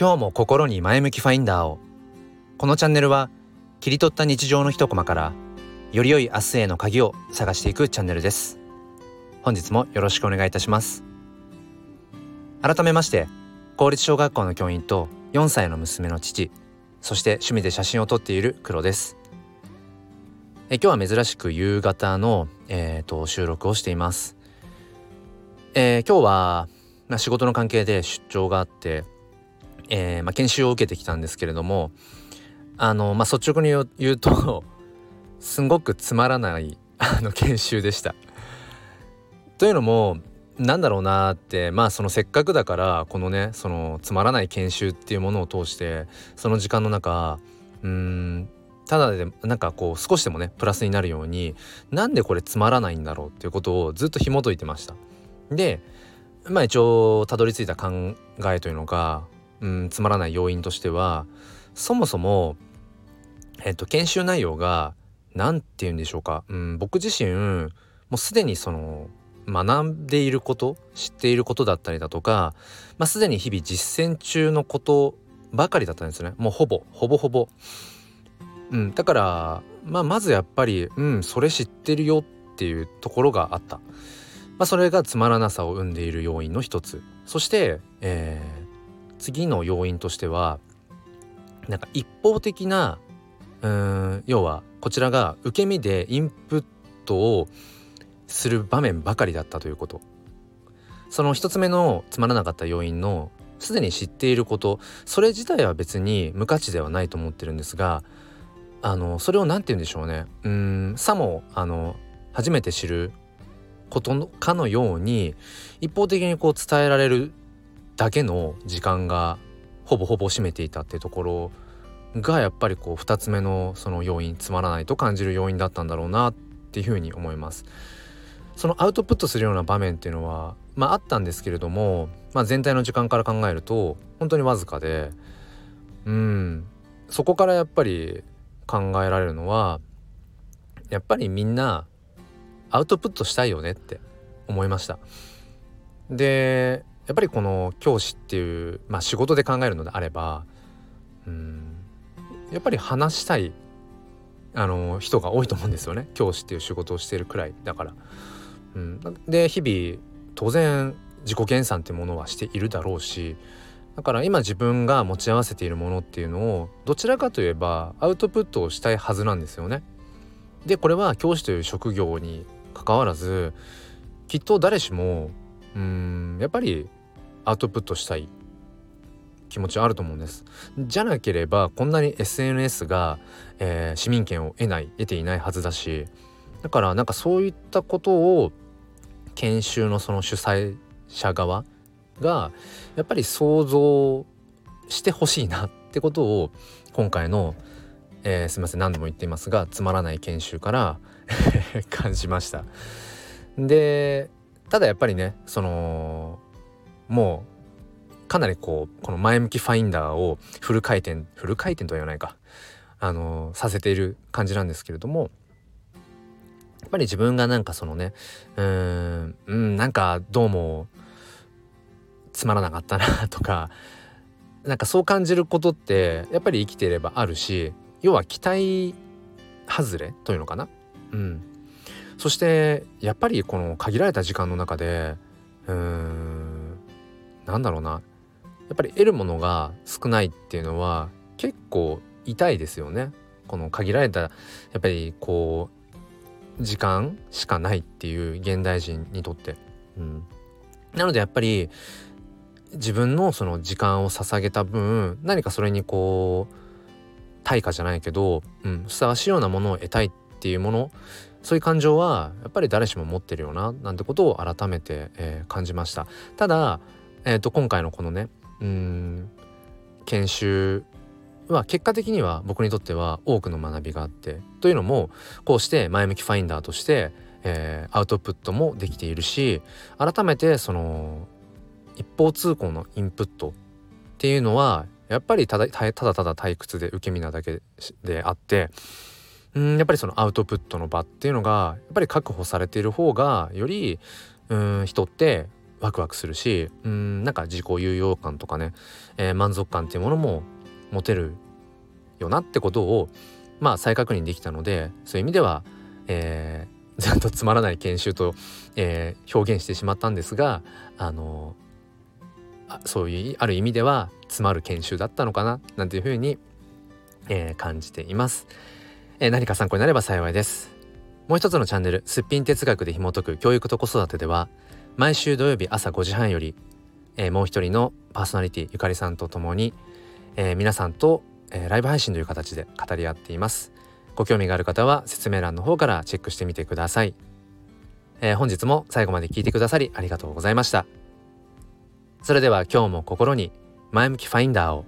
今日も心に前向きファインダーを。このチャンネルは切り取った日常の一コマからより良い明日への鍵を探していくチャンネルです。本日もよろしくお願いいたします。改めまして公立小学校の教員と4歳の娘の父そして趣味で写真を撮っている黒です。え今日は珍しく夕方の、えーと、収録をしています、えー、今日は、まあ、仕事の関係で出張があって、えー、まあ、研修を受けてきたんですけれどもあの、まあ、率直に言うと すんごくつまらない あの研修でした。というのもなんだろうなってまあそのせっかくだからこのねそのつまらない研修っていうものを通してその時間の中うんただでなんかこう少しでもねプラスになるようになんでこれつまらないんだろうっていうことをずっと紐解いてました。でまあ一応たどり着いた考えというのが、うん、つまらない要因としてはそもそも、えっと、研修内容が何て言うんでしょうか、うん、僕自身もうすでにその学んでいること知っていることだったりだとか、まあ、すでに日々実践中のことばかりだったんですねもうほぼほぼほぼ。うん、だから、まあ、まずやっぱりうんそれ知ってるよっていうところがあった。まあ、それがつまらなさを生んでいる要因の一つそして、えー、次の要因としてはなんか一方的なうん要はこちらが受け身でインプットをする場面ばかりだったということ。その一つ目のつまらなかった要因のすでに知っていること。それ自体は別に無価値ではないと思ってるんですがあのそれを何て言うんでしょうね。うんさもあの初めて知ることのかのように一方的にこう伝えられるだけの時間がほぼほぼ占めていたっていうところがやっぱりこう2つ目のその要因つまらないと感じる要因だったんだろうなっていうふうに思います。そのアウトプットするような場面っていうのはまああったんですけれども、まあ、全体の時間から考えると本当にわずかでうんそこからやっぱり考えられるのはやっぱりみんなアウトプットしたいよねって思いました。でやっぱりこの教師っていう、まあ、仕事で考えるのであればうんやっぱり話したいあの人が多いと思うんですよね教師っていう仕事をしているくらいだから。うん、で日々当然自己研鑽ってものはしているだろうしだから今自分が持ち合わせているものっていうのをどちらかといえばアウトプットをしたいはずなんですよね。でこれは教師という職業にかかわらずきっと誰しもうんやっぱりアウトプットしたい気持ちはあると思うんです。じゃなければこんなに SNS が、えー、市民権を得ない得ていないはずだしだからなんかそういったことを研修のその主催者側がやっぱり想像してほしいなってことを今回の、えー、すみません何度も言っていますがつまらない研修から 感じました。でただやっぱりねそのもうかなりこうこの前向きファインダーをフル回転フル回転とは言わないか。あのさせている感じなんですけれどもやっぱり自分がなんかそのねうーんうんなんかどうもつまらなかったなとかなんかそう感じることってやっぱり生きていればあるし要は期待外れというのかな。うん。そしてやっぱりこの限られた時間の中でうーんなんだろうなやっぱり得るものが少ないっていうのは結構痛いですよね。この限られたやっぱりこう時間しかないっていう現代人にとって。うん、なのでやっぱり自分のその時間を捧げた分何かそれにこう対価じゃないけど、うん、ふさわしいようなものを得たいっていうものそういう感情はやっぱり誰しも持ってるよななんてことを改めて、えー、感じましたただ、えーと、今回のこのねうん研修は結果的には僕にとっては多くの学びがあってというのもこうして前向きファインダーとして、えー、アウトプットもできているし改めてその一方通行のインプットっていうのはやっぱりただただただ退屈で受け身なだけであってうんやっぱりそのアウトプットの場っていうのがやっぱり確保されている方がよりうん人ってワクワクするしうんなんか自己有用感とかね、えー、満足感っていうものも持てるよなってことをまあ再確認できたのでそういう意味では、えー、ずっとつまらない研修と、えー、表現してしまったんですがあのそういうある意味では詰まる研修だったのかななんていうふうに、えー、感じています、えー、何か参考になれば幸いです。もう一つのチャンネルすっぴん哲学で紐解く教育と子育てでは毎週土曜日朝5時半より、えー、もう一人のパーソナリティゆかりさんと共に、えー、皆さんと、えー、ライブ配信という形で語り合っています。ご興味がある方は説明欄の方からチェックしてみてください、え、本日も最後まで聞いてくださりありがとうございました。それでは今日も心に前向きファインダーを